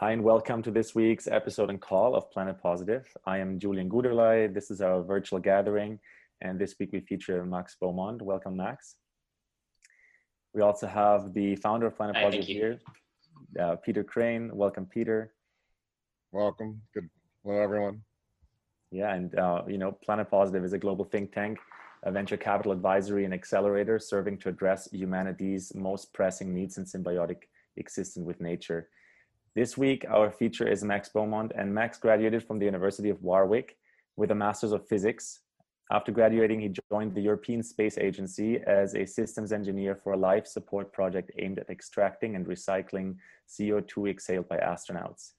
Hi, and welcome to this week's episode and call of Planet Positive. I am Julian Guderlei. This is our virtual gathering, and this week we feature Max Beaumont. Welcome, Max. We also have the founder of Planet Hi, Positive here, uh, Peter Crane. Welcome, Peter. Welcome. Good. Hello, everyone. Yeah, and uh, you know, Planet Positive is a global think tank, a venture capital advisory and accelerator serving to address humanity's most pressing needs in symbiotic existence with nature. This week, our feature is Max Beaumont, and Max graduated from the University of Warwick with a Master's of Physics. After graduating, he joined the European Space Agency as a systems engineer for a life support project aimed at extracting and recycling CO2 exhaled by astronauts.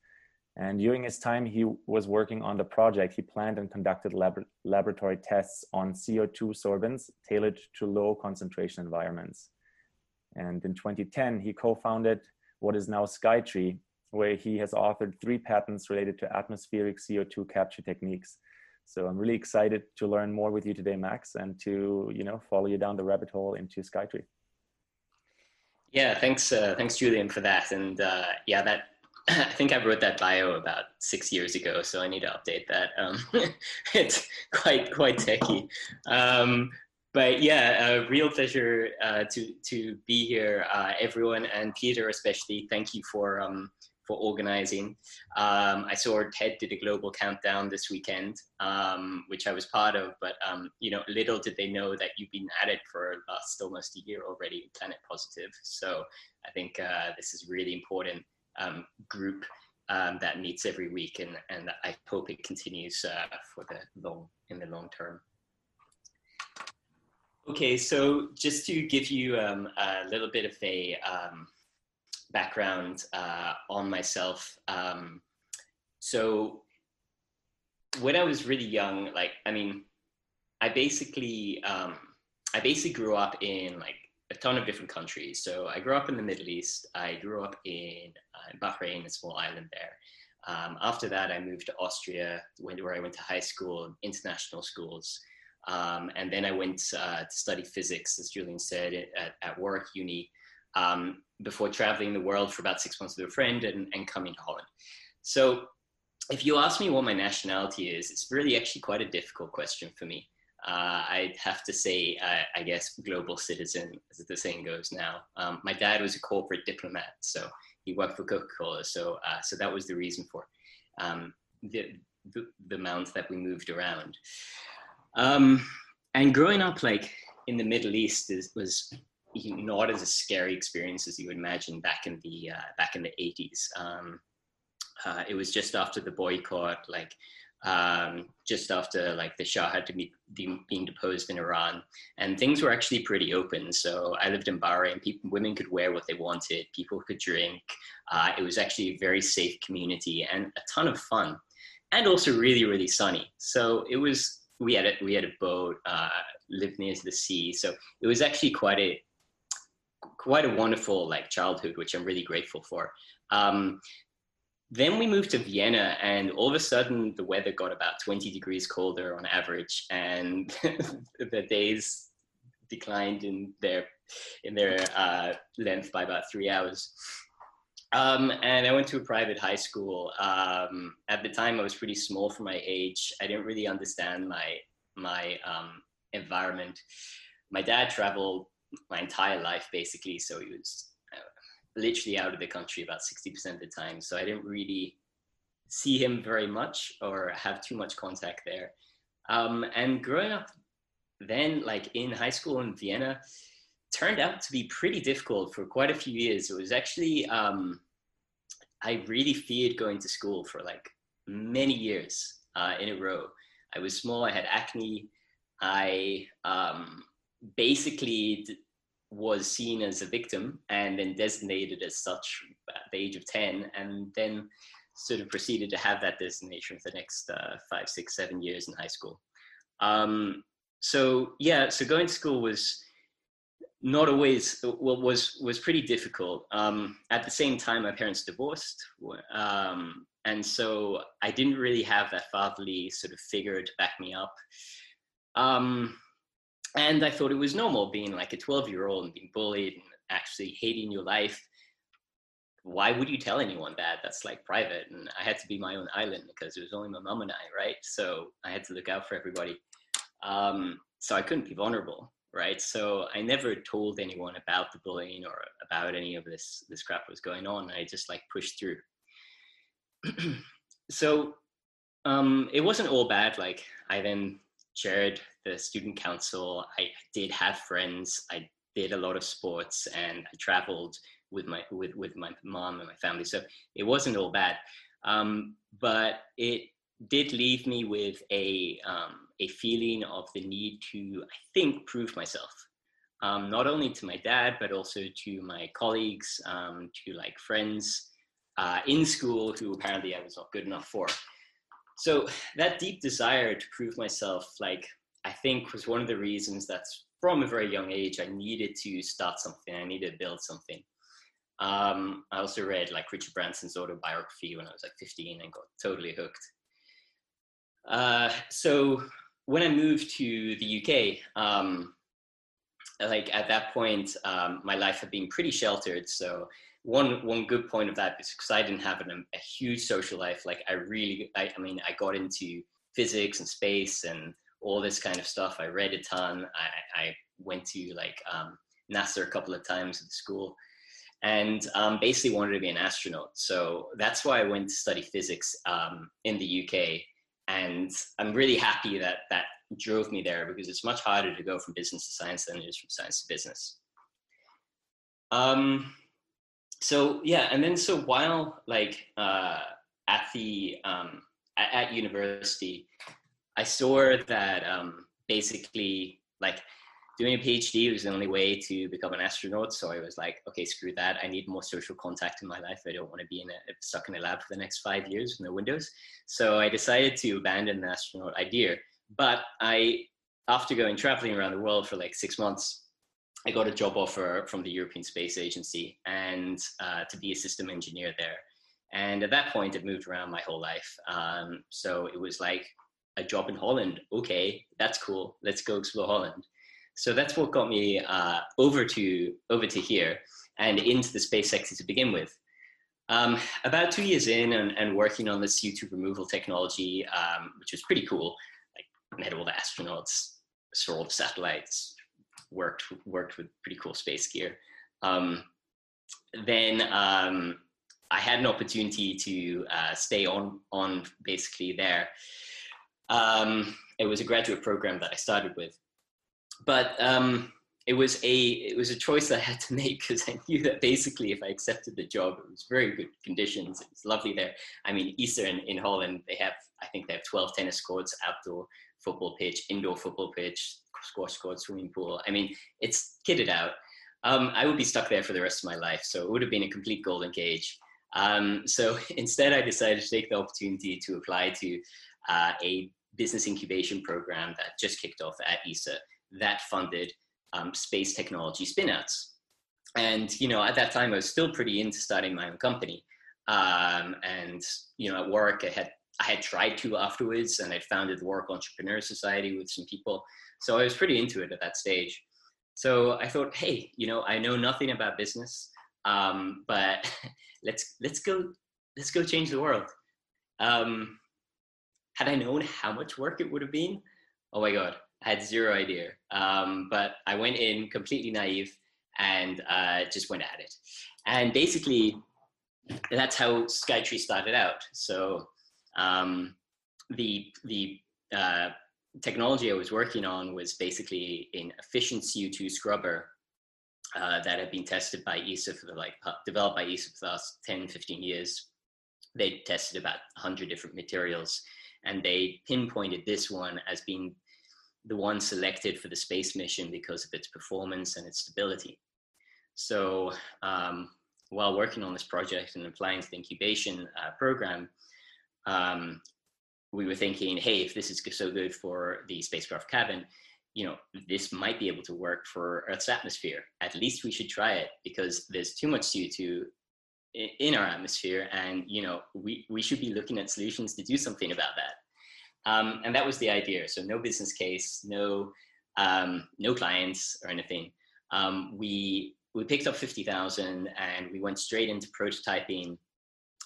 And during his time he was working on the project, he planned and conducted lab laboratory tests on CO2 sorbents tailored to low concentration environments. And in 2010, he co-founded what is now Skytree, where he has authored three patents related to atmospheric CO2 capture techniques. So I'm really excited to learn more with you today, Max, and to you know follow you down the rabbit hole into Skytree. Yeah, thanks, uh, thanks, Julian, for that. And uh, yeah, that I think I wrote that bio about six years ago, so I need to update that. Um, it's quite quite techy. Um, but yeah, a real pleasure uh, to to be here, uh, everyone, and Peter especially. Thank you for um, for organizing. Um, I saw TED did a global countdown this weekend, um, which I was part of, but um, you know, little did they know that you've been at it for last almost a year already, Planet Positive. So I think uh, this is really important um, group um, that meets every week, and and I hope it continues uh, for the long in the long term. Okay, so just to give you um, a little bit of a background uh, on myself. Um, so when I was really young, like I mean, I basically um, I basically grew up in like a ton of different countries. So I grew up in the Middle East. I grew up in, uh, Bahrain, a small island there. Um, after that, I moved to Austria, where I went to high school, international schools. Um, and then I went uh, to study physics, as Julian said, at, at Warwick Uni um, before traveling the world for about six months with a friend and, and coming to Holland. So if you ask me what my nationality is, it's really actually quite a difficult question for me. Uh, I'd have to say, uh, I guess, global citizen, as the saying goes now. Um, my dad was a corporate diplomat, so he worked for Coca-Cola. So, uh, so that was the reason for um, the, the, the amount that we moved around. Um, and growing up, like in the Middle East, is, was not as a scary experience as you would imagine back in the uh, back in the 80s. Um, uh, it was just after the boycott, like um, just after like the Shah had to be de- being deposed in Iran, and things were actually pretty open. So I lived in Bahrain. People, women could wear what they wanted. People could drink. Uh, it was actually a very safe community and a ton of fun, and also really really sunny. So it was. We had a, we had a boat, uh, lived near to the sea, so it was actually quite a quite a wonderful like childhood, which I'm really grateful for. Um, then we moved to Vienna, and all of a sudden the weather got about 20 degrees colder on average, and the days declined in their in their uh, length by about three hours. Um, and I went to a private high school. Um, at the time, I was pretty small for my age. I didn't really understand my my um, environment. My dad traveled my entire life basically. So he was uh, literally out of the country about 60% of the time. So I didn't really see him very much or have too much contact there. Um, and growing up then, like in high school in Vienna, turned out to be pretty difficult for quite a few years. It was actually, um, I really feared going to school for like many years uh, in a row. I was small, I had acne. I um, basically was seen as a victim and then designated as such at the age of 10 and then sort of proceeded to have that designation for the next uh, five six seven years in high school. Um, so yeah so going to school was not always well was was pretty difficult. Um, at the same time my parents divorced um, and so i didn't really have that fatherly sort of figure to back me up. Um, and I thought it was normal being like a 12 year old and being bullied and actually hating your life. why would you tell anyone that? That's like private. And I had to be my own island because it was only my mom and I, right? So I had to look out for everybody. Um, so I couldn't be vulnerable, right? So I never told anyone about the bullying or about any of this this crap was going on. I just like pushed through. so um, it wasn't all bad. Like I then chaired the student council. I did have friends. I did a lot of sports and I traveled with my with with my mom and my family. So it wasn't all bad, um, but it did leave me with a um, a feeling of the need to I think prove myself, um, not only to my dad but also to my colleagues, um, to like friends uh, in school who apparently I was not good enough for. So that deep desire to prove myself, like I think, was one of the reasons that's from a very young age I needed to start something. I needed to build something. Um, I also read like Richard Branson's autobiography when I was like 15 and got totally hooked. Uh, so when I moved to the UK, um, like at that point, um, my life had been pretty sheltered. So one one good point of that is because I didn't have an, a huge social life. Like I really, I, I mean, I got into physics and space and all this kind of stuff. I read a ton. I, I went to like um, NASA a couple of times at school and um, basically wanted to be an astronaut. So that's why I went to study physics um, in the UK. And I'm really happy that that drove me there because it's much harder to go from business to science than it is from science to business. Um, so yeah, and then so while like uh, at the um, at, at university, I saw that um, basically like doing a PhD was the only way to become an astronaut. So I was like, okay, screw that. I need more social contact in my life. I don't want to be in a, stuck in a lab for the next five years with no windows. So I decided to abandon the astronaut idea. But I, after going traveling around the world for like six months, I got a job offer from the European Space Agency and uh, to be a system engineer there. And at that point, it moved around my whole life. Um, so it was like a job in Holland. Okay, that's cool. Let's go explore Holland. So that's what got me uh, over to over to here and into the space sector to begin with. Um, about two years in and, and, working on the CO2 removal technology, um, which was pretty cool. I met all the astronauts, saw all the satellites, worked worked with pretty cool space gear. Um, then um, I had an opportunity to uh, stay on on basically there. Um, it was a graduate program that I started with, but um, it was a it was a choice I had to make because I knew that basically if I accepted the job, it was very good conditions. It was lovely there. I mean, ESTEC in, Holland, they have I think they have 12 tennis courts, outdoor football pitch, indoor football pitch, squash court, swimming pool. I mean, it's kitted out. Um, I would be stuck there for the rest of my life, so it would have been a complete golden cage. Um, so instead, I decided to take the opportunity to apply to uh, a business incubation program that just kicked off at ESA that funded um, space technology spinouts. And you know, at that time, I was still pretty into starting my own company. Um, and you know, at work, I had I had tried to afterwards, and I founded the Warwick Entrepreneur Society with some people. So I was pretty into it at that stage. So I thought, hey, you know, I know nothing about business, um, but let's let's go let's go change the world. Um, had I known how much work it would have been, oh my god, I had zero idea. Um, but I went in completely naive and uh, just went at it. And basically, that's how Skytree started out. So um, the the uh, technology I was working on was basically an efficient CO2 scrubber uh, that had been tested by ESA for like developed by ESA for the last 10, 15 years. They tested about 100 different materials and they pinpointed this one as being the one selected for the space mission because of its performance and its stability. So um, while working on this project and applying to the incubation uh, program, um, we were thinking, hey, if this is so good for the spacecraft cabin, you know, this might be able to work for Earth's atmosphere. At least we should try it because there's too much CO2 in our atmosphere, and you know, we we should be looking at solutions to do something about that. Um, and that was the idea. So no business case, no um, no clients or anything. Um, we we picked up 50,000 and we went straight into prototyping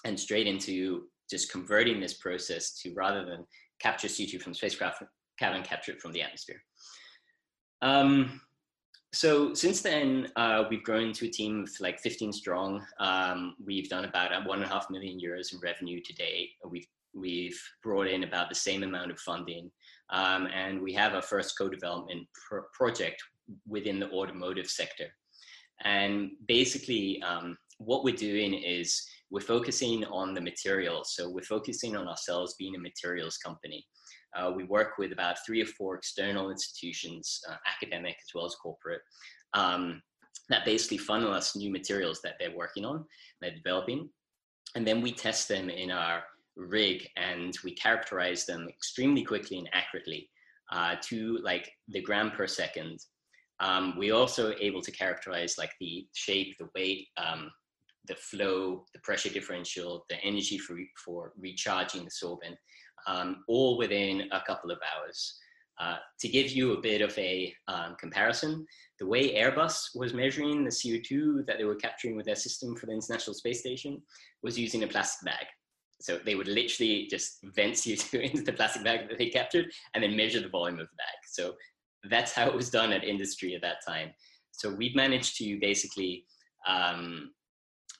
and straight into just converting this process to rather than capture CO2 from spacecraft, cabin capture it from the atmosphere. Um, so since then, uh, we've grown to a team of like 15 strong. Um, we've done about one and a half million euros in revenue to date. We've we've brought in about the same amount of funding, um, and we have our first co-development pro- project within the automotive sector. And basically, um, what we're doing is we're focusing on the materials. So we're focusing on ourselves being a materials company. Uh, we work with about three or four external institutions, uh, academic as well as corporate, um, that basically funnel us new materials that they're working on, they're developing. And then we test them in our rig and we characterize them extremely quickly and accurately uh, to like the gram per second. Um, we also able to characterize like the shape, the weight, um, the flow, the pressure differential, the energy for, for recharging the sorbent, um, all within a couple of hours. Uh, to give you a bit of a um, comparison, the way Airbus was measuring the CO2 that they were capturing with their system for the International Space Station was using a plastic bag. So they would literally just vent CO2 into the plastic bag that they captured and then measure the volume of the bag. So that's how it was done at industry at that time. So we've managed to basically um,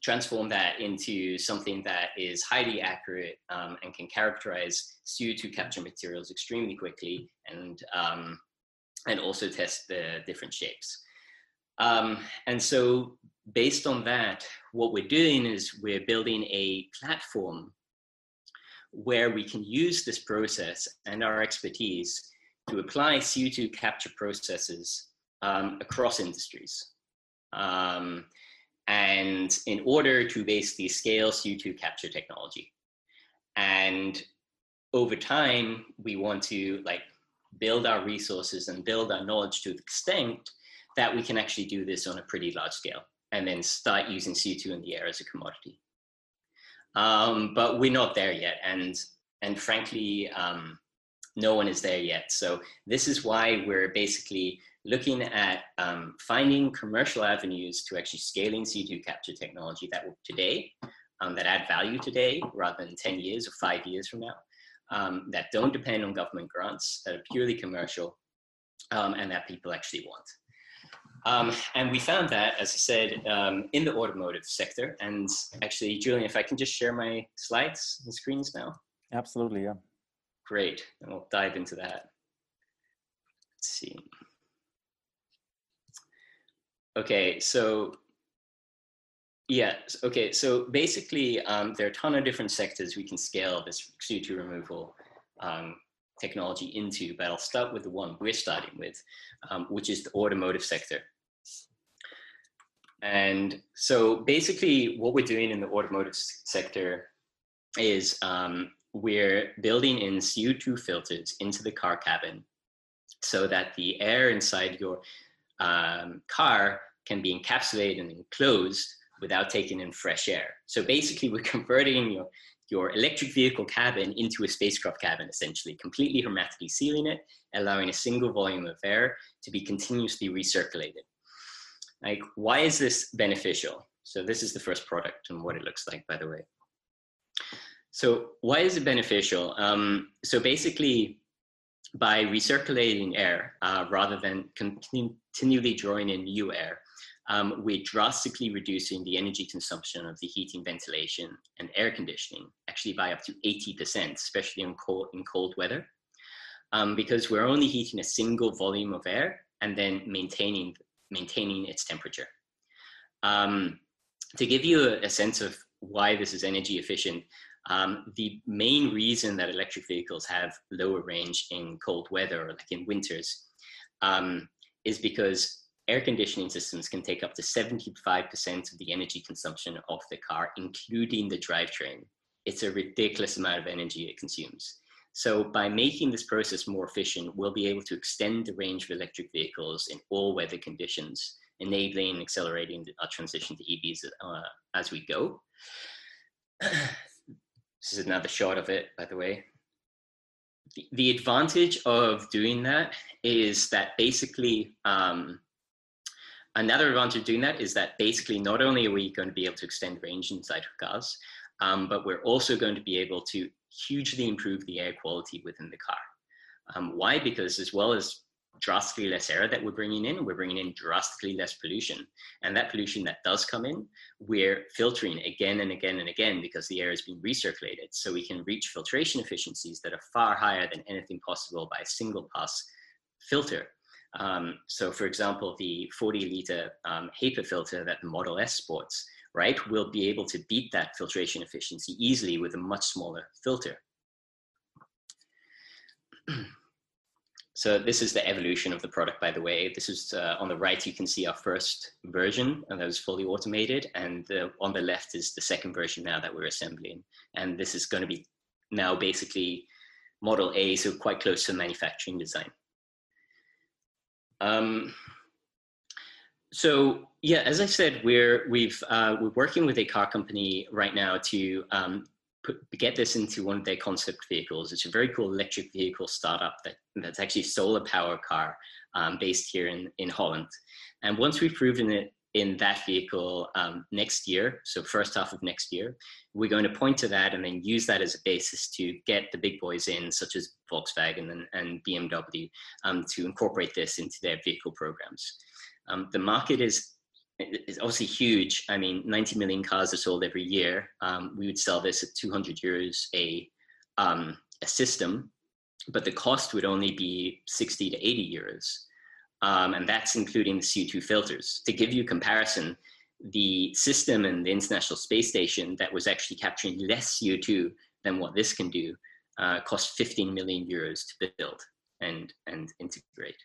transform that into something that is highly accurate um, and can characterize CO2 capture materials extremely quickly and, um, and also test the different shapes. Um, and so based on that, what we're doing is we're building a platform where we can use this process and our expertise to apply CO2 capture processes um, across industries. Um, and in order to basically scale CO2 capture technology. And over time, we want to like build our resources and build our knowledge to the extent that we can actually do this on a pretty large scale and then start using CO2 in the air as a commodity. Um, but we're not there yet. And, and frankly, um, no one is there yet. So this is why we're basically looking at um, finding commercial avenues to actually scaling CO2 capture technology that will today, um, that add value today rather than 10 years or five years from now, um, that don't depend on government grants, that are purely commercial, um, and that people actually want. Um, and we found that, as I said, um, in the automotive sector. And actually, Julian, if I can just share my slides and screens now. Absolutely, yeah. Great, and we'll dive into that. Let's see. Okay, so yeah, okay, so basically um, there are a ton of different sectors we can scale this CO2 removal um, technology into, but I'll start with the one we're starting with, um, which is the automotive sector. And so basically what we're doing in the automotive sector is um, we're building in CO2 filters into the car cabin so that the air inside your um, car can be encapsulated and enclosed without taking in fresh air. So basically, we're converting your, your electric vehicle cabin into a spacecraft cabin, essentially, completely hermetically sealing it, allowing a single volume of air to be continuously recirculated. Like, why is this beneficial? So this is the first product and what it looks like, by the way. So why is it beneficial? Um, so basically, by recirculating air uh, rather than continually drawing in new air, um, we're drastically reducing the energy consumption of the heating, ventilation, and air conditioning, actually by up to 80%, especially in cold, in cold weather, um, because we're only heating a single volume of air and then maintaining, maintaining its temperature. Um, to give you a, a, sense of why this is energy efficient, um, the main reason that electric vehicles have lower range in cold weather, or like in winters, um, is because air conditioning systems can take up to 75% of the energy consumption of the car, including the drivetrain. It's a ridiculous amount of energy it consumes. So by making this process more efficient, we'll be able to extend the range of electric vehicles in all weather conditions, enabling and accelerating our transition to EVs uh, as we go. this is another shot of it, by the way. The, the advantage of doing that is that basically um, another advantage of doing that is that basically not only are we going to be able to extend range inside of cars, um, but we're also going to be able to hugely improve the air quality within the car. Um, why? Because as well as drastically less air that we're bringing in, we're bringing in drastically less pollution. And that pollution that does come in, we're filtering again and again and again because the air is being recirculated. So we can reach filtration efficiencies that are far higher than anything possible by a single pass filter. Um, so for example, the 40 liter um, HEPA filter that the Model S sports, right, will be able to beat that filtration efficiency easily with a much smaller filter. So this is the evolution of the product, by the way. This is uh, on the right, you can see our first version and that was fully automated. And uh, on the left is the second version now that we're assembling. And this is gonna be now basically model A, so quite close to manufacturing design. Um, so yeah, as I said, we're we've uh, we're working with a car company right now to um, put, get this into one of their concept vehicles. It's a very cool electric vehicle startup that, that's actually solar power car um, based here in, in Holland. And once we've proven it in that vehicle um, next year, so first half of next year, we're going to point to that and then use that as a basis to get the big boys in, such as Volkswagen and, and BMW, um, to incorporate this into their vehicle programs. Um, the market is is obviously huge. I mean, 90 million cars are sold every year. Um, we would sell this at 200 euros a, um, a system, but the cost would only be 60 to 80 euros. Um, and that's including the CO2 filters. To give you comparison, the system in the International Space Station that was actually capturing less CO2 than what this can do uh, cost 15 million euros to build and, and integrate.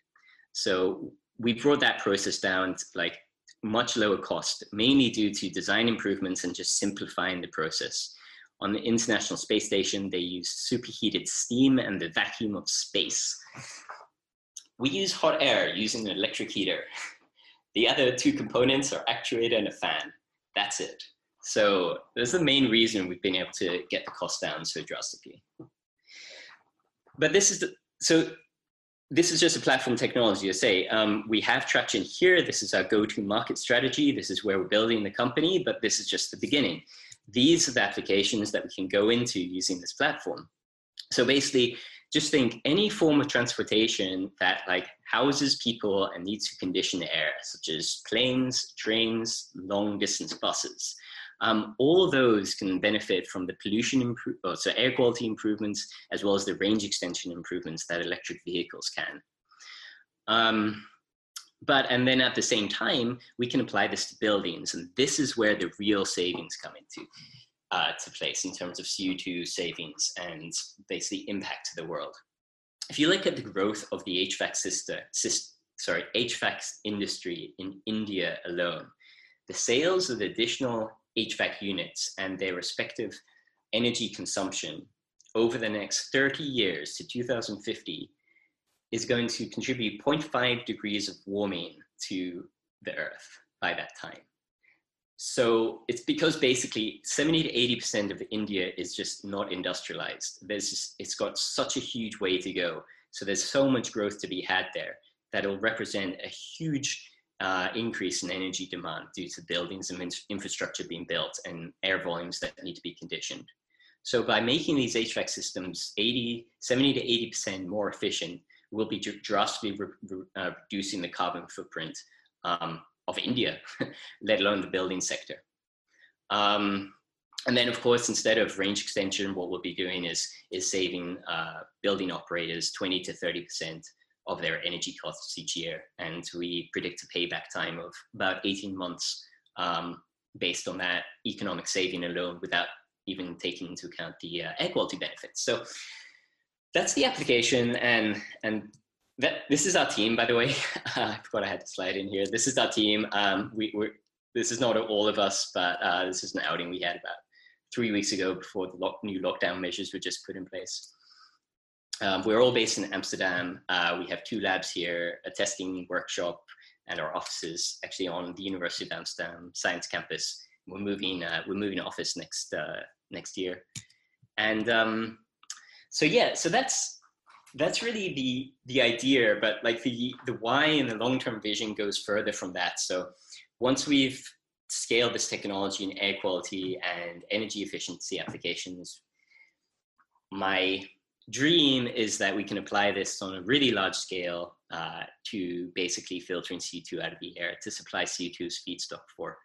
So we brought that process down to like much lower cost, mainly due to design improvements and just simplifying the process. On the International Space Station, they use superheated steam and the vacuum of space. We use hot air using an electric heater. The other two components are actuator and a fan. That's it. So that's the main reason we've been able to get the cost down so drastically. But this is the, so this is just a platform technology. I say um, we have traction here. This is our go-to-market strategy. This is where we're building the company, but this is just the beginning. These are the applications that we can go into using this platform. So basically, just think any form of transportation that like houses people and needs to condition air, such as planes, trains, long distance buses. Um, all those can benefit from the pollution, improve, oh, so air quality improvements, as well as the range extension improvements that electric vehicles can. Um, but, and then at the same time, we can apply this to buildings. And this is where the real savings come into uh, to place in terms of CO2 savings and basically impact to the world. If you look at the growth of the HVAC system, sorry, HVAC industry in India alone, the sales of the additional HVAC units and their respective energy consumption over the next 30 years to 2050 is going to contribute 0.5 degrees of warming to the earth by that time. So it's because basically 70 to 80% of India is just not industrialized. There's just, it's got such a huge way to go. So there's so much growth to be had there that will represent a huge uh, increase in energy demand due to buildings and infrastructure being built and air volumes that need to be conditioned. So by making these HVAC systems 80, 70 to 80% more efficient, we'll be drastically re re uh, reducing the carbon footprint um, of India, let alone the building sector. Um, and then, of course, instead of range extension, what we'll be doing is, is saving uh, building operators 20 to 30% of their energy costs each year. And we predict a payback time of about 18 months um, based on that economic saving alone without even taking into account the uh, air quality benefits. So that's the application and, and that, this is our team, by the way. I forgot I had to slide in here. This is our team. Um, we, we're, this is not all of us, but uh, this is an outing we had about three weeks ago before the lock, new lockdown measures were just put in place. Um, we're all based in Amsterdam. Uh, we have two labs here, a testing workshop, and our offices actually on the University of Amsterdam Science Campus. We're moving. Uh, we're moving office next uh, next year, and um, so yeah. So that's that's really the the idea, but like the the why and the long term vision goes further from that. So once we've scaled this technology in air quality and energy efficiency applications, my dream is that we can apply this on a really large scale uh, to basically filtering CO2 out of the air to supply CO2 as feedstock for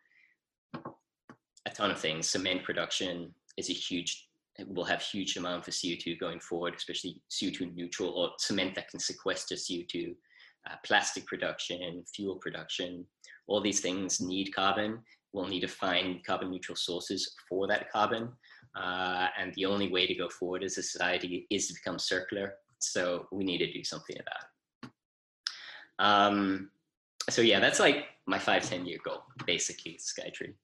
a ton of things. Cement production is a huge, will have huge amount for CO2 going forward, especially CO2 neutral or cement that can sequester CO2. Uh, plastic production, fuel production, all these things need carbon. We'll need to find carbon neutral sources for that carbon. Uh, and the only way to go forward as a society is to become circular. So we need to do something about it. Um, so yeah, that's like my five, 10 year goal, basically, Skytree.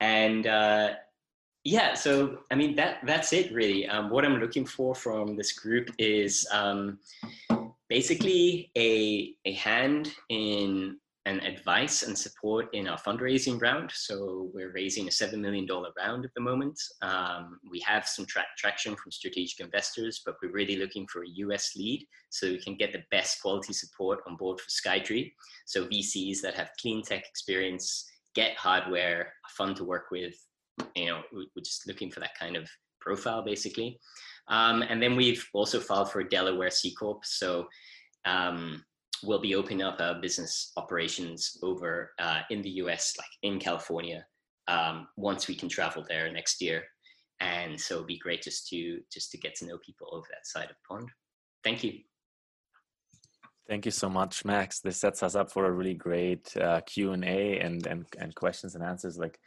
And uh, yeah, so I mean, that that's it really. Um, what I'm looking for from this group is um, basically a, a hand in and advice and support in our fundraising round. So we're raising a $7 million round at the moment. Um, we have some tra traction from strategic investors, but we're really looking for a US lead so we can get the best quality support on board for Skytree. So VCs that have clean tech experience, get hardware, fun to work with. You know, we're just looking for that kind of profile basically. Um, and then we've also filed for a Delaware C Corp. So um, we'll be opening up our business operations over uh, in the US, like in California, um, once we can travel there next year. And so it'd be great just to just to get to know people over that side of the pond. Thank you. Thank you so much, Max. This sets us up for a really great uh, Q and A and and and questions and answers. Like,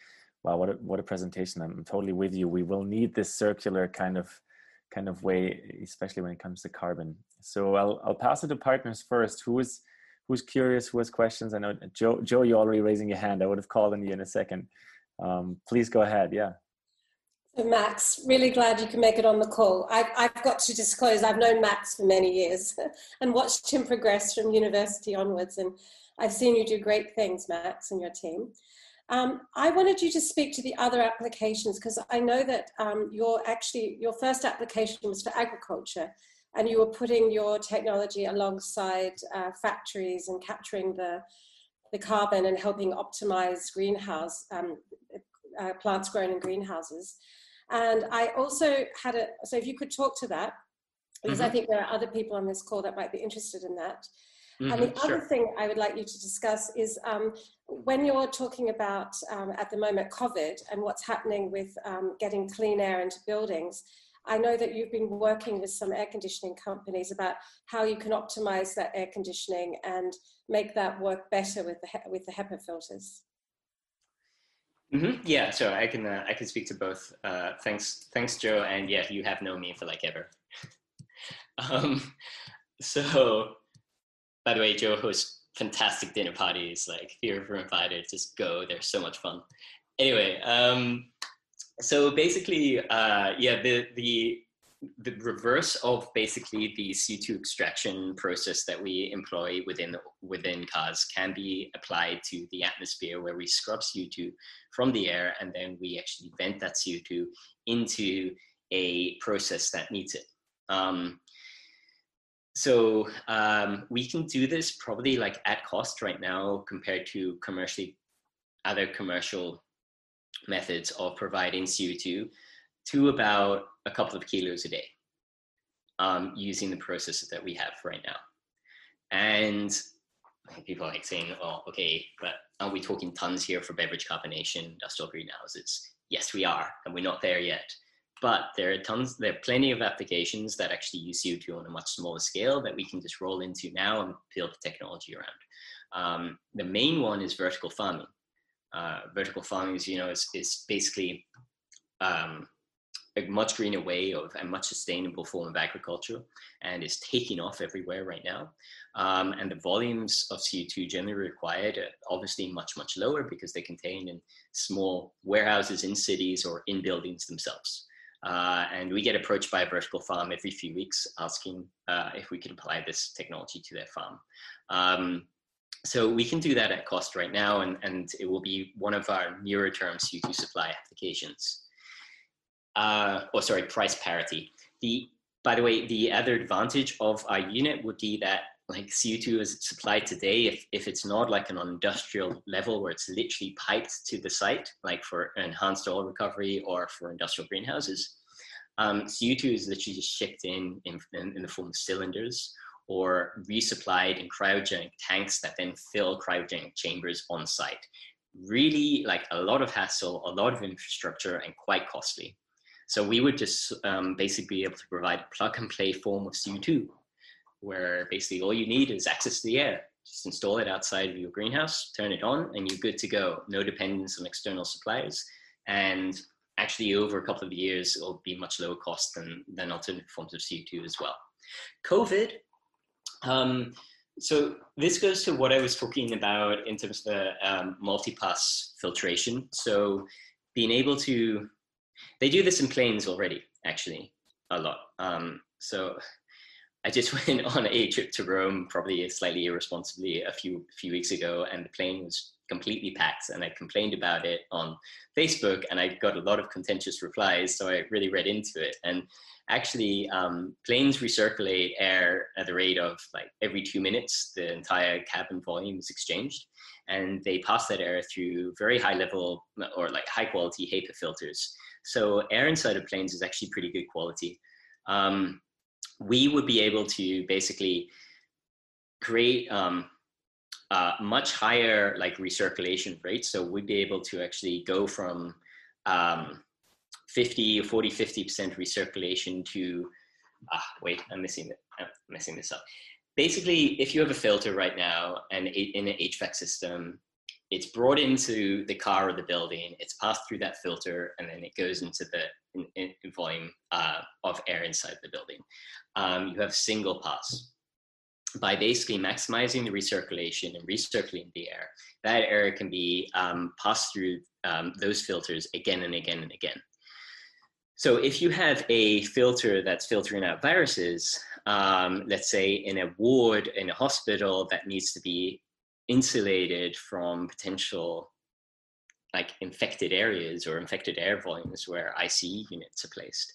wow, what a, what a presentation! I'm totally with you. We will need this circular kind of kind of way, especially when it comes to carbon. So I'll I'll pass it to partners first. Who is who's curious? Who has questions? I know Joe. Joe, you're already raising your hand. I would have called on you in a second. Um, please go ahead. Yeah. Max, really glad you can make it on the call. I, I've got to disclose I've known Max for many years and watched him progress from university onwards, and I've seen you do great things, Max, and your team. Um, I wanted you to speak to the other applications because I know that um, your actually your first application was for agriculture, and you were putting your technology alongside uh, factories and capturing the the carbon and helping optimize greenhouse um, uh, plants grown in greenhouses. And I also had a so if you could talk to that because mm-hmm. I think there are other people on this call that might be interested in that. Mm-hmm, and the mm-hmm, other thing I would like you to discuss is um, when you're talking about um, at the moment COVID and what's happening with um, getting clean air into buildings. I know that you've been working with some air conditioning companies about how you can optimize that air conditioning and make that work better with the with the HEPA filters. Mm-hmm. Yeah, so I can uh, I can speak to both. Uh, thanks, thanks, Joe, and yeah, you have known me for like ever. um, so by the way, Joe hosts fantastic dinner parties. Like, if you're ever invited, just go. They're so much fun. Anyway, um, so basically, uh, yeah, the the the reverse of basically the CO2 extraction process that we employ within within cars can be applied to the atmosphere where we scrub CO2 from the air and then we actually vent that CO2 into a process that needs it. Um, so um, we can do this probably like at cost right now compared to commercially other commercial methods of providing CO2 to about a couple of kilos a day um, using the processes that we have right now. And people are like saying, oh, okay, but are we talking tons here for beverage carbonation, industrial greenhouses? Yes, we are, and we're not there yet. But there are tons, there are plenty of applications that actually use CO2 on a much smaller scale that we can just roll into now and build the technology around. Um, the main one is vertical farming. Uh, vertical farming is, you know, is, is basically um, a much greener way of a much sustainable form of agriculture and is taking off everywhere right now. Um, and the volumes of CO2 generally required are obviously much, much lower because they're contained in small warehouses in cities or in buildings themselves. Uh, and we get approached by a vertical farm every few weeks asking uh, if we can apply this technology to their farm. Um, so we can do that at cost right now, and, and it will be one of our nearer term CO2 supply applications. Uh, or sorry, price parity. The by the way, the other advantage of our unit would be that like CO2 is supplied today, if, if it's not like an industrial level where it's literally piped to the site, like for enhanced oil recovery or for industrial greenhouses, um, CO2 is literally just shipped in, in, in the form of cylinders or resupplied in cryogenic tanks that then fill cryogenic chambers on site. Really like a lot of hassle, a lot of infrastructure and quite costly. So we would just um, basically be able to provide a plug and play form of CO2 where basically all you need is access to the air. Just install it outside of your greenhouse, turn it on, and you're good to go. No dependence on external suppliers. And actually, over a couple of years, it'll be much lower cost than, than alternative forms of CO2 as well. COVID. Um, so this goes to what I was talking about in terms of the um, multi-pass filtration. So being able to, they do this in planes already, actually, a lot. Um, so I just went on a trip to Rome, probably slightly irresponsibly, a few few weeks ago, and the plane was completely packed. And I complained about it on Facebook, and I got a lot of contentious replies. So I really read into it. And actually, um, planes recirculate air at the rate of like every two minutes. The entire cabin volume is exchanged, and they pass that air through very high level or like high quality HEPA filters. So air inside of planes is actually pretty good quality. Um, we would be able to basically create um, uh, much higher like recirculation rates. So we'd be able to actually go from um, 50 or 40, 50% recirculation to, ah, wait, I'm missing, I'm messing this up. Basically, if you have a filter right now and in an HVAC system, it's brought into the car or the building, it's passed through that filter, and then it goes into the in, in volume uh, of air inside the building. Um, you have single pass. By basically maximizing the recirculation and recirculating the air, that air can be um, passed through um, those filters again and again and again. So if you have a filter that's filtering out viruses, um, let's say in a ward in a hospital that needs to be insulated from potential like infected areas or infected air volumes where ICU units are placed,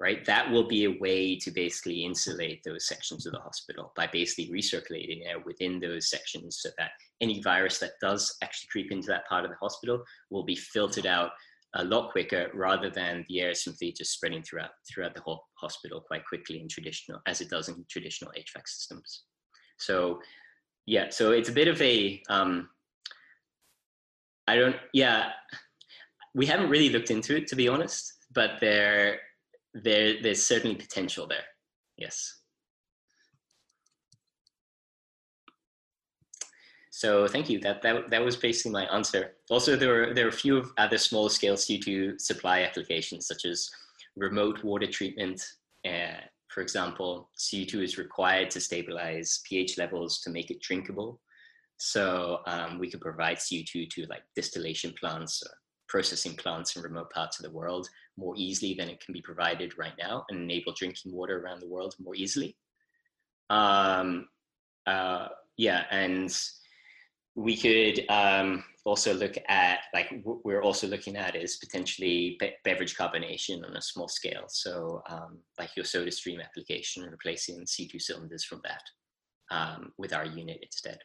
right? That will be a way to basically insulate those sections of the hospital by basically recirculating air within those sections so that any virus that does actually creep into that part of the hospital will be filtered out a lot quicker rather than the air simply just spreading throughout throughout the whole hospital quite quickly in traditional as it does in traditional HVAC systems. So yeah, so it's a bit of a um, I don't. Yeah, we haven't really looked into it to be honest, but there, there, there's certainly potential there. Yes. So thank you. That, that that was basically my answer. Also, there are there are a few other small scale C2 supply applications, such as remote water treatment. Uh, for example, CO2 is required to stabilize pH levels to make it drinkable. So um, we could provide CO2 to like distillation plants or processing plants in remote parts of the world more easily than it can be provided right now and enable drinking water around the world more easily. Um, uh, yeah, and we could um, also look at like we're also looking at is potentially be- beverage carbonation on a small scale. So um, like your Soda Stream application, replacing C2 cylinders from that um, with our unit instead.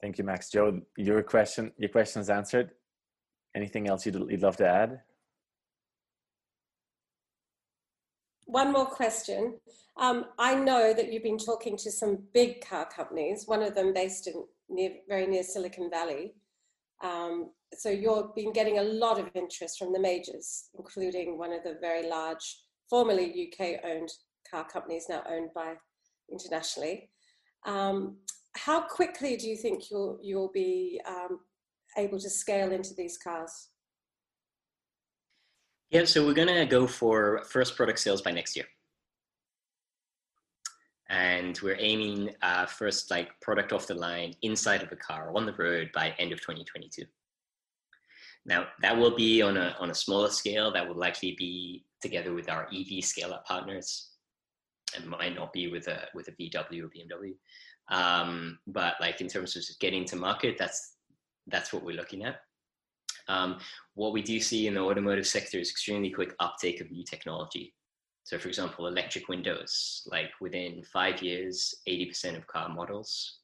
Thank you, Max. Joe, your question, your question is answered. Anything else you'd, you'd love to add? One more question. Um, I know that you've been talking to some big car companies, one of them based in near, very near Silicon Valley. Um, so you've been getting a lot of interest from the majors, including one of the very large, formerly UK owned car companies now owned by internationally. Um, how quickly do you think you'll you'll be um, able to scale into these cars? Yeah, so we're gonna go for first product sales by next year, and we're aiming uh, first like product off the line inside of a car on the road by end of 2022. Now that will be on a on a smaller scale. That will likely be together with our EV scale up partners, and might not be with a with a VW or BMW. Um, but like in terms of getting to market, that's that's what we're looking at. Um, what we do see in the automotive sector is extremely quick uptake of new technology. So, for example, electric windows, like within five years, 80% of car models,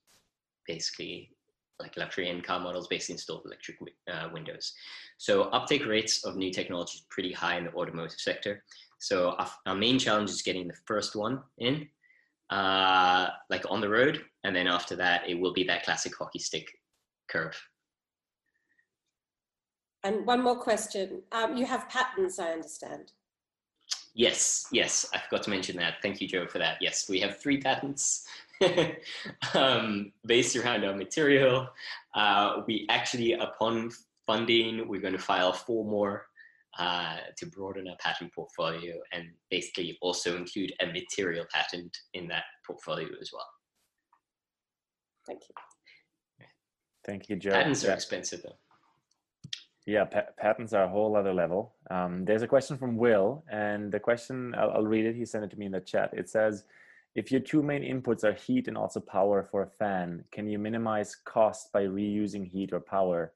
basically, like luxury and car models, basically installed electric uh, windows. So, uptake rates of new technology is pretty high in the automotive sector. So, our, our main challenge is getting the first one in, uh, like on the road, and then after that, it will be that classic hockey stick curve. And one more question. Um, you have patents, I understand. Yes, yes, I forgot to mention that. Thank you, Joe, for that. Yes, we have three patents um, based around our material. Uh, we actually, upon funding, we're going to file four more uh, to broaden our patent portfolio and basically also include a material patent in that portfolio as well. Thank you. Thank you, Joe. Patents are expensive though. Yeah, pa patents are a whole other level. Um, there's a question from Will, and the question, I'll, I'll, read it. He sent it to me in the chat. It says, if your two main inputs are heat and also power for a fan, can you minimize cost by reusing heat or power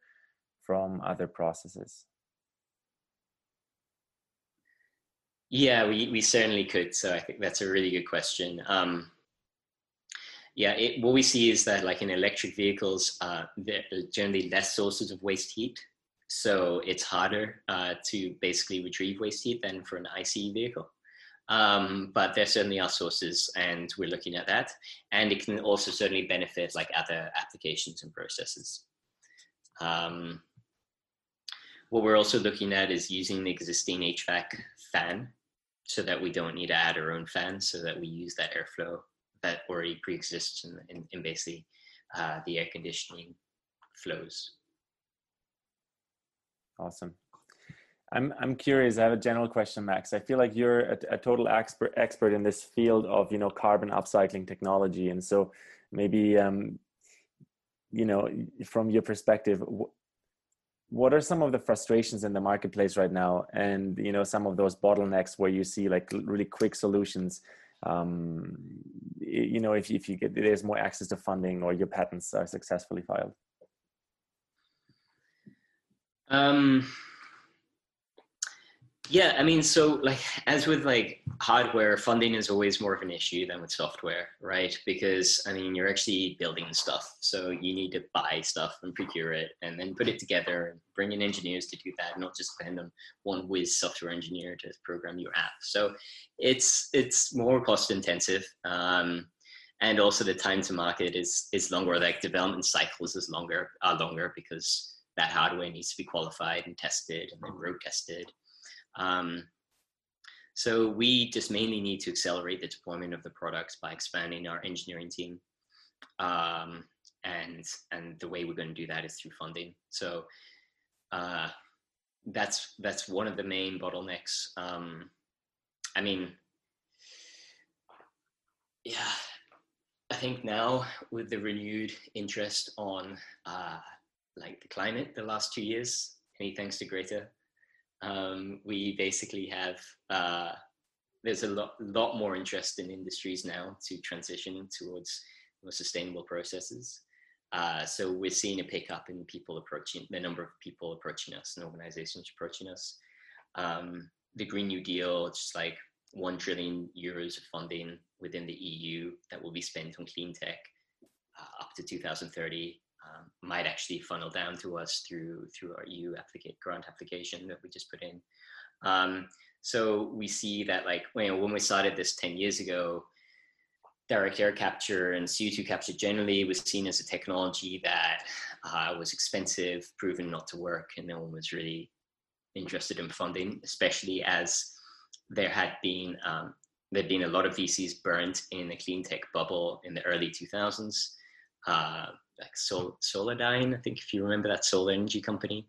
from other processes? Yeah, we, we certainly could. So I think that's a really good question. Um, yeah, it, what we see is that like in electric vehicles, uh, there are generally less sources of waste heat. So it's harder uh, to basically retrieve waste heat than for an ICE vehicle. Um, but there certainly are sources and we're looking at that. And it can also certainly benefit like other applications and processes. Um, what we're also looking at is using the existing HVAC fan so that we don't need to add our own fan so that we use that airflow that already pre-exists in, in, in basically uh, the air conditioning flows. Awesome. I'm I'm curious. I have a general question, Max. I feel like you're a, a, total expert expert in this field of you know carbon upcycling technology, and so maybe um, you know from your perspective, what are some of the frustrations in the marketplace right now, and you know some of those bottlenecks where you see like really quick solutions. Um, you know, if if you get there's more access to funding or your patents are successfully filed. Um, yeah, I mean, so like as with like hardware, funding is always more of an issue than with software, right? Because I mean, you're actually building stuff, so you need to buy stuff and procure it, and then put it together and bring in engineers to do that, not just depend on one whiz software engineer to program your app. So it's it's more cost intensive. Um, and also the time to market is is longer. Like development cycles is longer are longer because that hardware needs to be qualified and tested and then road tested. Um, so we just mainly need to accelerate the deployment of the products by expanding our engineering team. Um, and, and the way we're going to do that is through funding. So uh, that's, that's one of the main bottlenecks. Um, I mean, yeah, I think now with the renewed interest on uh, like the climate the last two years, any thanks to Greta. Um, we basically have uh, there's a lot, lot more interest in industries now to transition towards more sustainable processes. Uh, so we're seeing a pickup in people approaching the number of people approaching us and organizations approaching us. Um, the Green New Deal, just like one trillion euros of funding within the EU that will be spent on clean tech uh, up to 2030 um, might actually funnel down to us through through our EU grant application that we just put in. Um, so we see that like when we started this 10 years ago, direct air capture and CO2 capture generally was seen as a technology that uh, was expensive, proven not to work, and no one was really interested in funding, especially as there had been um, there'd been a lot of VCs burnt in the clean tech bubble in the early 2000s. Uh, like Sol- Solyndra, I think if you remember that solar energy company.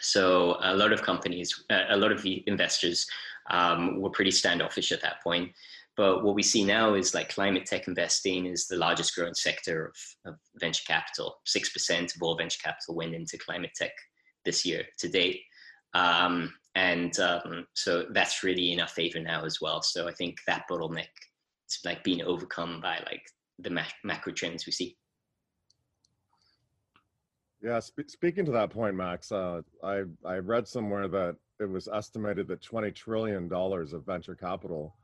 So a lot of companies, a lot of investors um, were pretty standoffish at that point. But what we see now is like climate tech investing is the largest growing sector of, of venture capital. 6% of all venture capital went into climate tech this year to date. Um, and um, so that's really in our favor now as well. So I think that bottleneck is like being overcome by like the macro trends we see. Yeah, sp- speaking to that point, Max, uh, I I read somewhere that it was estimated that twenty trillion dollars of venture capital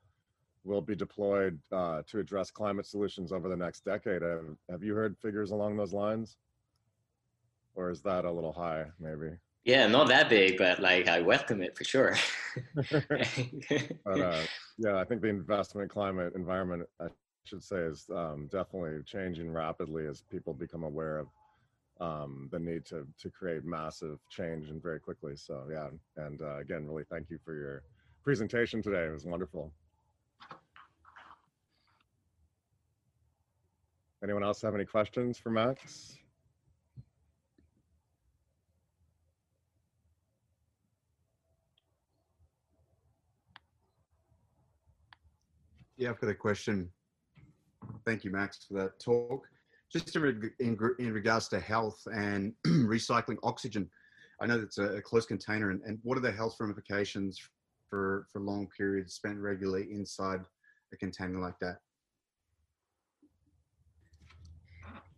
will be deployed uh, to address climate solutions over the next decade. Have, have you heard figures along those lines, or is that a little high, maybe? Yeah, not that big, but like I welcome it for sure. but uh, yeah, I think the investment climate environment, I should say, is um, definitely changing rapidly as people become aware of um, the need to to create massive change and very quickly. So yeah, and uh, again, really thank you for your presentation today. It was wonderful. Anyone else have any questions for Max? Yeah, I've got a question. Thank you, Max, for that talk. Just in, in, in regards to health and recycling oxygen, I know that's a, a close container, and, and, what are the health ramifications for, for long periods spent regularly inside a container like that?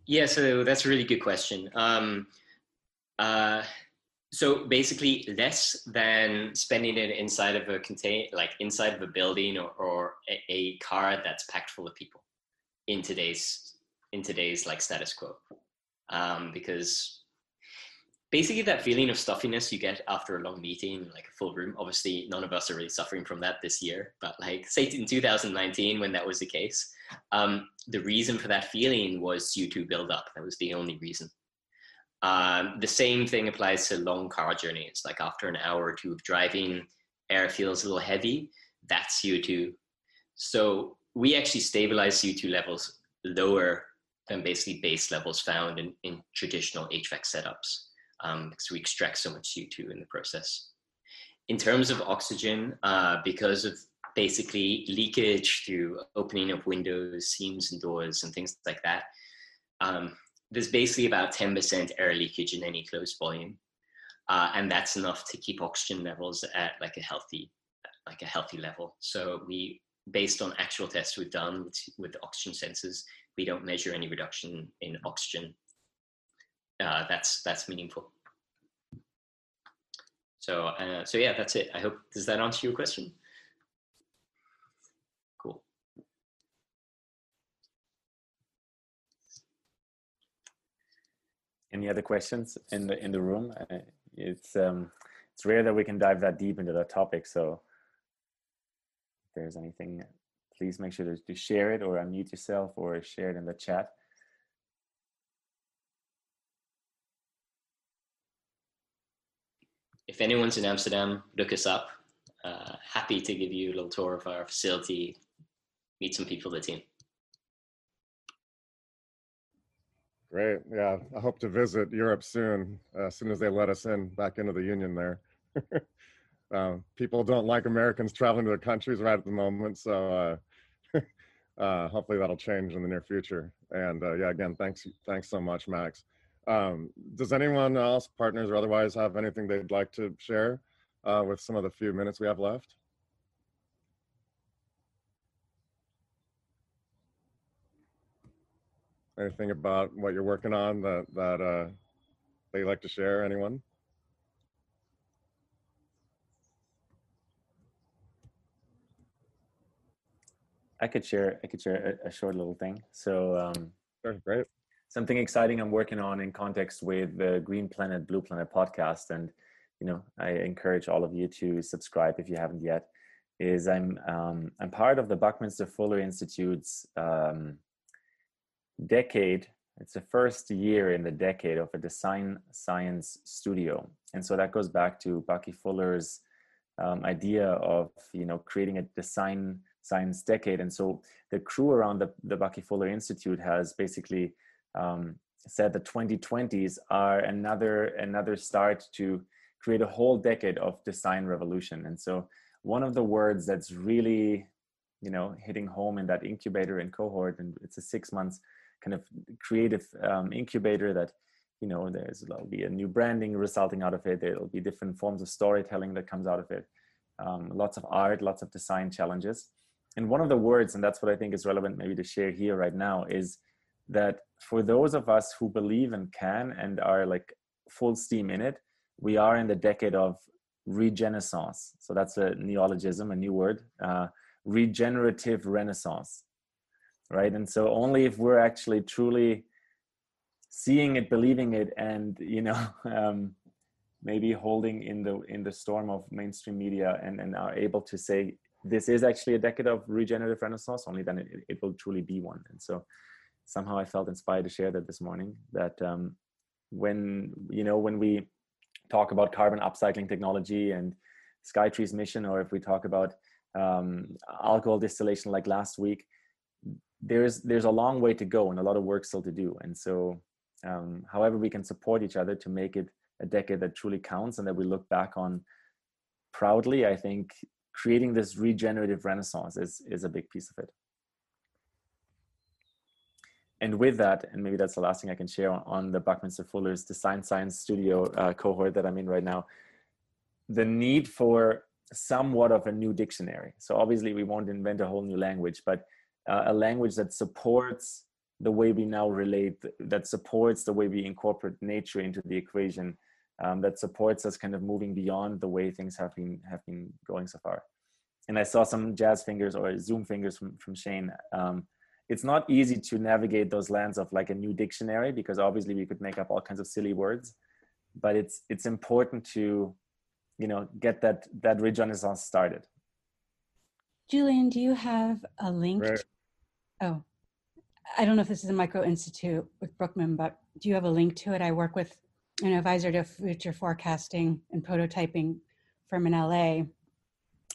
Yeah, so that's a really good question. Um, uh, so basically, less than spending it inside of a contain, like inside of a building or, or a, a car that's packed full of people in today's in today's like status quo, um, because basically that feeling of stuffiness you get after a long meeting, like a full room. Obviously, none of us are really suffering from that this year, but like say in 2019 when that was the case, um, the reason for that feeling was CO2 buildup. That was the only reason. Um, the same thing applies to long car journeys. Like after an hour or two of driving, air feels a little heavy. That's CO2. So we actually stabilize CO2 levels lower than basically base levels found in, in traditional HVAC setups um, because we extract so much CO2 in the process. In terms of oxygen, uh, because of basically leakage through opening of windows, seams and doors and things like that. Um, there's basically about 10% air leakage in any closed volume. Uh, and that's enough to keep oxygen levels at like a healthy, like a healthy level. So we, based on actual tests we've done with, with oxygen sensors, we don't measure any reduction in oxygen. Uh, that's that's meaningful. So uh, so yeah, that's it. I hope does that answer your question? Cool. Any other questions in the in the room? Uh, it's um, it's rare that we can dive that deep into that topic. So, if there's anything, please make sure to, to share it or unmute yourself or share it in the chat. If anyone's in Amsterdam, look us up. Uh, happy to give you a little tour of our facility, meet some people, the team. Great. Yeah, I hope to visit Europe soon, uh, as soon as they let us in back into the union there. uh, people don't like Americans traveling to their countries right at the moment, so uh, hopefully that'll change in the near future. And uh, yeah, again, thanks, thanks so much, Max. Um, does anyone else, partners or otherwise, have anything they'd like to share uh, with some of the few minutes we have left? anything about what you're working on that that uh, that you'd like to share? Anyone? I could share. I could share a, a short little thing. So, um, sure, great. Something exciting I'm working on in context with the Green Planet, Blue Planet podcast, and you know, I encourage all of you to subscribe if you haven't yet. Is I'm um, I'm part of the Buckminster Fuller Institute's um, decade it's the first year in the decade of a design science studio and so that goes back to bucky fuller's um, idea of you know creating a design science decade. And so the crew around the, the bucky fuller institute has basically um, said the 2020s are another another start to create a whole decade of design revolution. And so one of the words that's really you know hitting home in that incubator and cohort and it's a six months kind of creative um, incubator that you know there's there'll be a new branding resulting out of it. There'll be different forms of storytelling that comes out of it. Um, lots of art lots of design challenges and one of the words and that's what i think is relevant maybe to share here right now is that for those of us who believe and can and are like full steam in it, we are in the decade of regenaissance. So that's a neologism, a new word, uh, regenerative renaissance, right? And so only if we're actually truly seeing it, believing it, and you know, um, maybe holding in the in the storm of mainstream media and and are able to say this is actually a decade of regenerative renaissance. Only then it, it will truly be one. And so somehow I felt inspired to share that this morning. That um, when you know when we talk about carbon upcycling technology and Skytree's mission, or if we talk about um, alcohol distillation like last week, there's there's a long way to go and a lot of work still to do. And so, um, however, we can support each other to make it a decade that truly counts and that we look back on proudly. I think creating this regenerative renaissance is is a big piece of it. And with that, and maybe that's the last thing I can share on, on the Buckminster Fuller's Design Science Studio uh, cohort that I'm in right now, the need for somewhat of a new dictionary. So obviously we won't invent a whole new language, but uh, a language that supports the way we now relate, that supports the way we incorporate nature into the equation, um, that supports us kind of moving beyond the way things have been have been going so far. And I saw some jazz fingers or zoom fingers from from Shane. Um, it's not easy to navigate those lands of like a new dictionary because obviously we could make up all kinds of silly words, but it's it's important to you know get that that renaissance started. Julian, do you have a link? Right. To, oh, I don't know if this is a micro institute with Brookman, but do you have a link to it? I work with an advisor to future forecasting and prototyping firm in LA.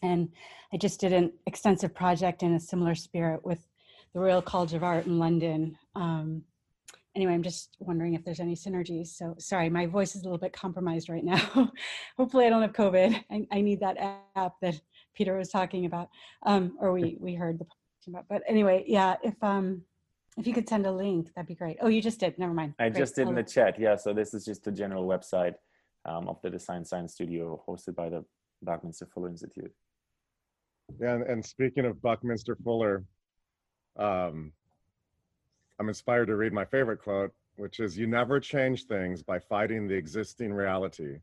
And I just did an extensive project in a similar spirit with the Royal College of Art in London. Um, anyway, I'm just wondering if there's any synergies. So sorry, my voice is a little bit compromised right now. Hopefully I don't have COVID. I, I, need that app that Peter was talking about, um, or we, we heard the about. But anyway, yeah, if um, if you could send a link, that'd be great. Oh, you just did. Never mind. I Great. just did in the chat. Yeah. So this is just the general website um, of the Design Science Studio hosted by the Buckminster Fuller Institute. Yeah, and, and speaking of Buckminster Fuller, um, I'm inspired to read my favorite quote, which is You never change things by fighting the existing reality.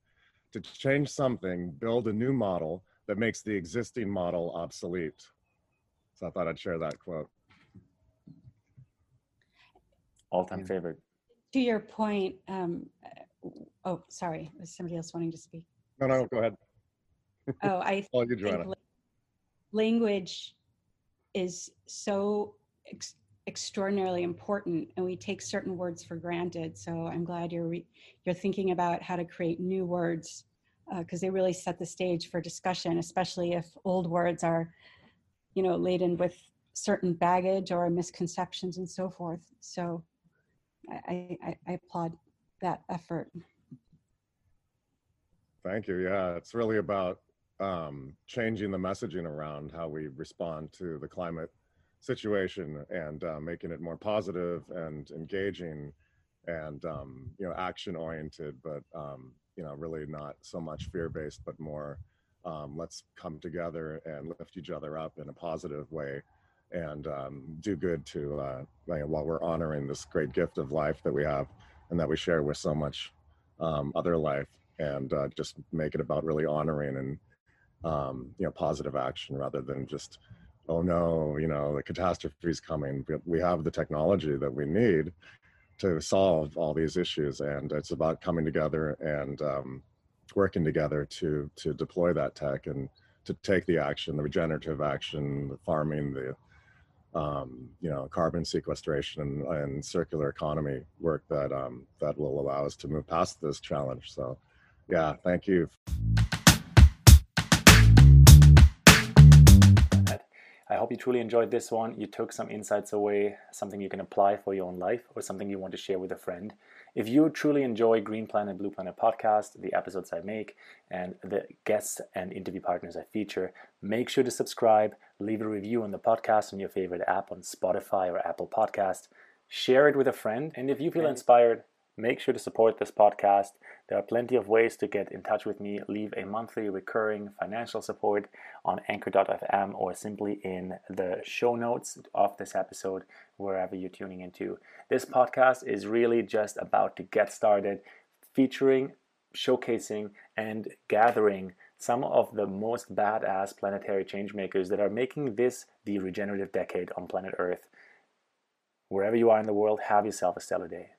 To change something, build a new model that makes the existing model obsolete. So I thought I'd share that quote. All time Yeah. favorite. To your point, um, uh, oh, sorry, was somebody else wanting to speak? No, no, go ahead. Oh, I All you, think Joanna. la- language is so ex- extraordinarily important and we take certain words for granted so i'm glad you're re- you're thinking about how to create new words because they really set the stage for discussion especially if old words are you know laden with certain baggage or misconceptions and so forth so i i, I applaud that effort Thank you. Yeah, it's really about um, changing the messaging around how we respond to the climate situation and uh, making it more positive and engaging and um, you know action oriented, but um, you know really not so much fear based, but more um, let's come together and lift each other up in a positive way and um, do good to uh, while we're honoring this great gift of life that we have and that we share with so much um, other life and uh, just make it about really honoring and um, you know positive action rather than just oh no you know the catastrophe is coming we have the technology that we need to solve all these issues and it's about coming together and um, working together to to deploy that tech and to take the action the regenerative action the farming the um, you know carbon sequestration and, and circular economy work that um, that will allow us to move past this challenge so yeah, thank you. I hope you truly enjoyed this one. You took some insights away, something you can apply for your own life, or something you want to share with a friend. If you truly enjoy Green Planet, Blue Planet podcast, the episodes I make, and the guests and interview partners I feature, make sure to subscribe, leave a review on the podcast on your favorite app on Spotify or Apple Podcast, share it with a friend, and if you feel inspired, Make sure to support this podcast. There are plenty of ways to get in touch with me. Leave a monthly recurring financial support on anchor.fm or simply in the show notes of this episode, wherever you're tuning into. This podcast is really just about to get started, featuring, showcasing, and gathering some of the most badass planetary changemakers that are making this the regenerative decade on planet Earth. Wherever you are in the world, have yourself a stellar day.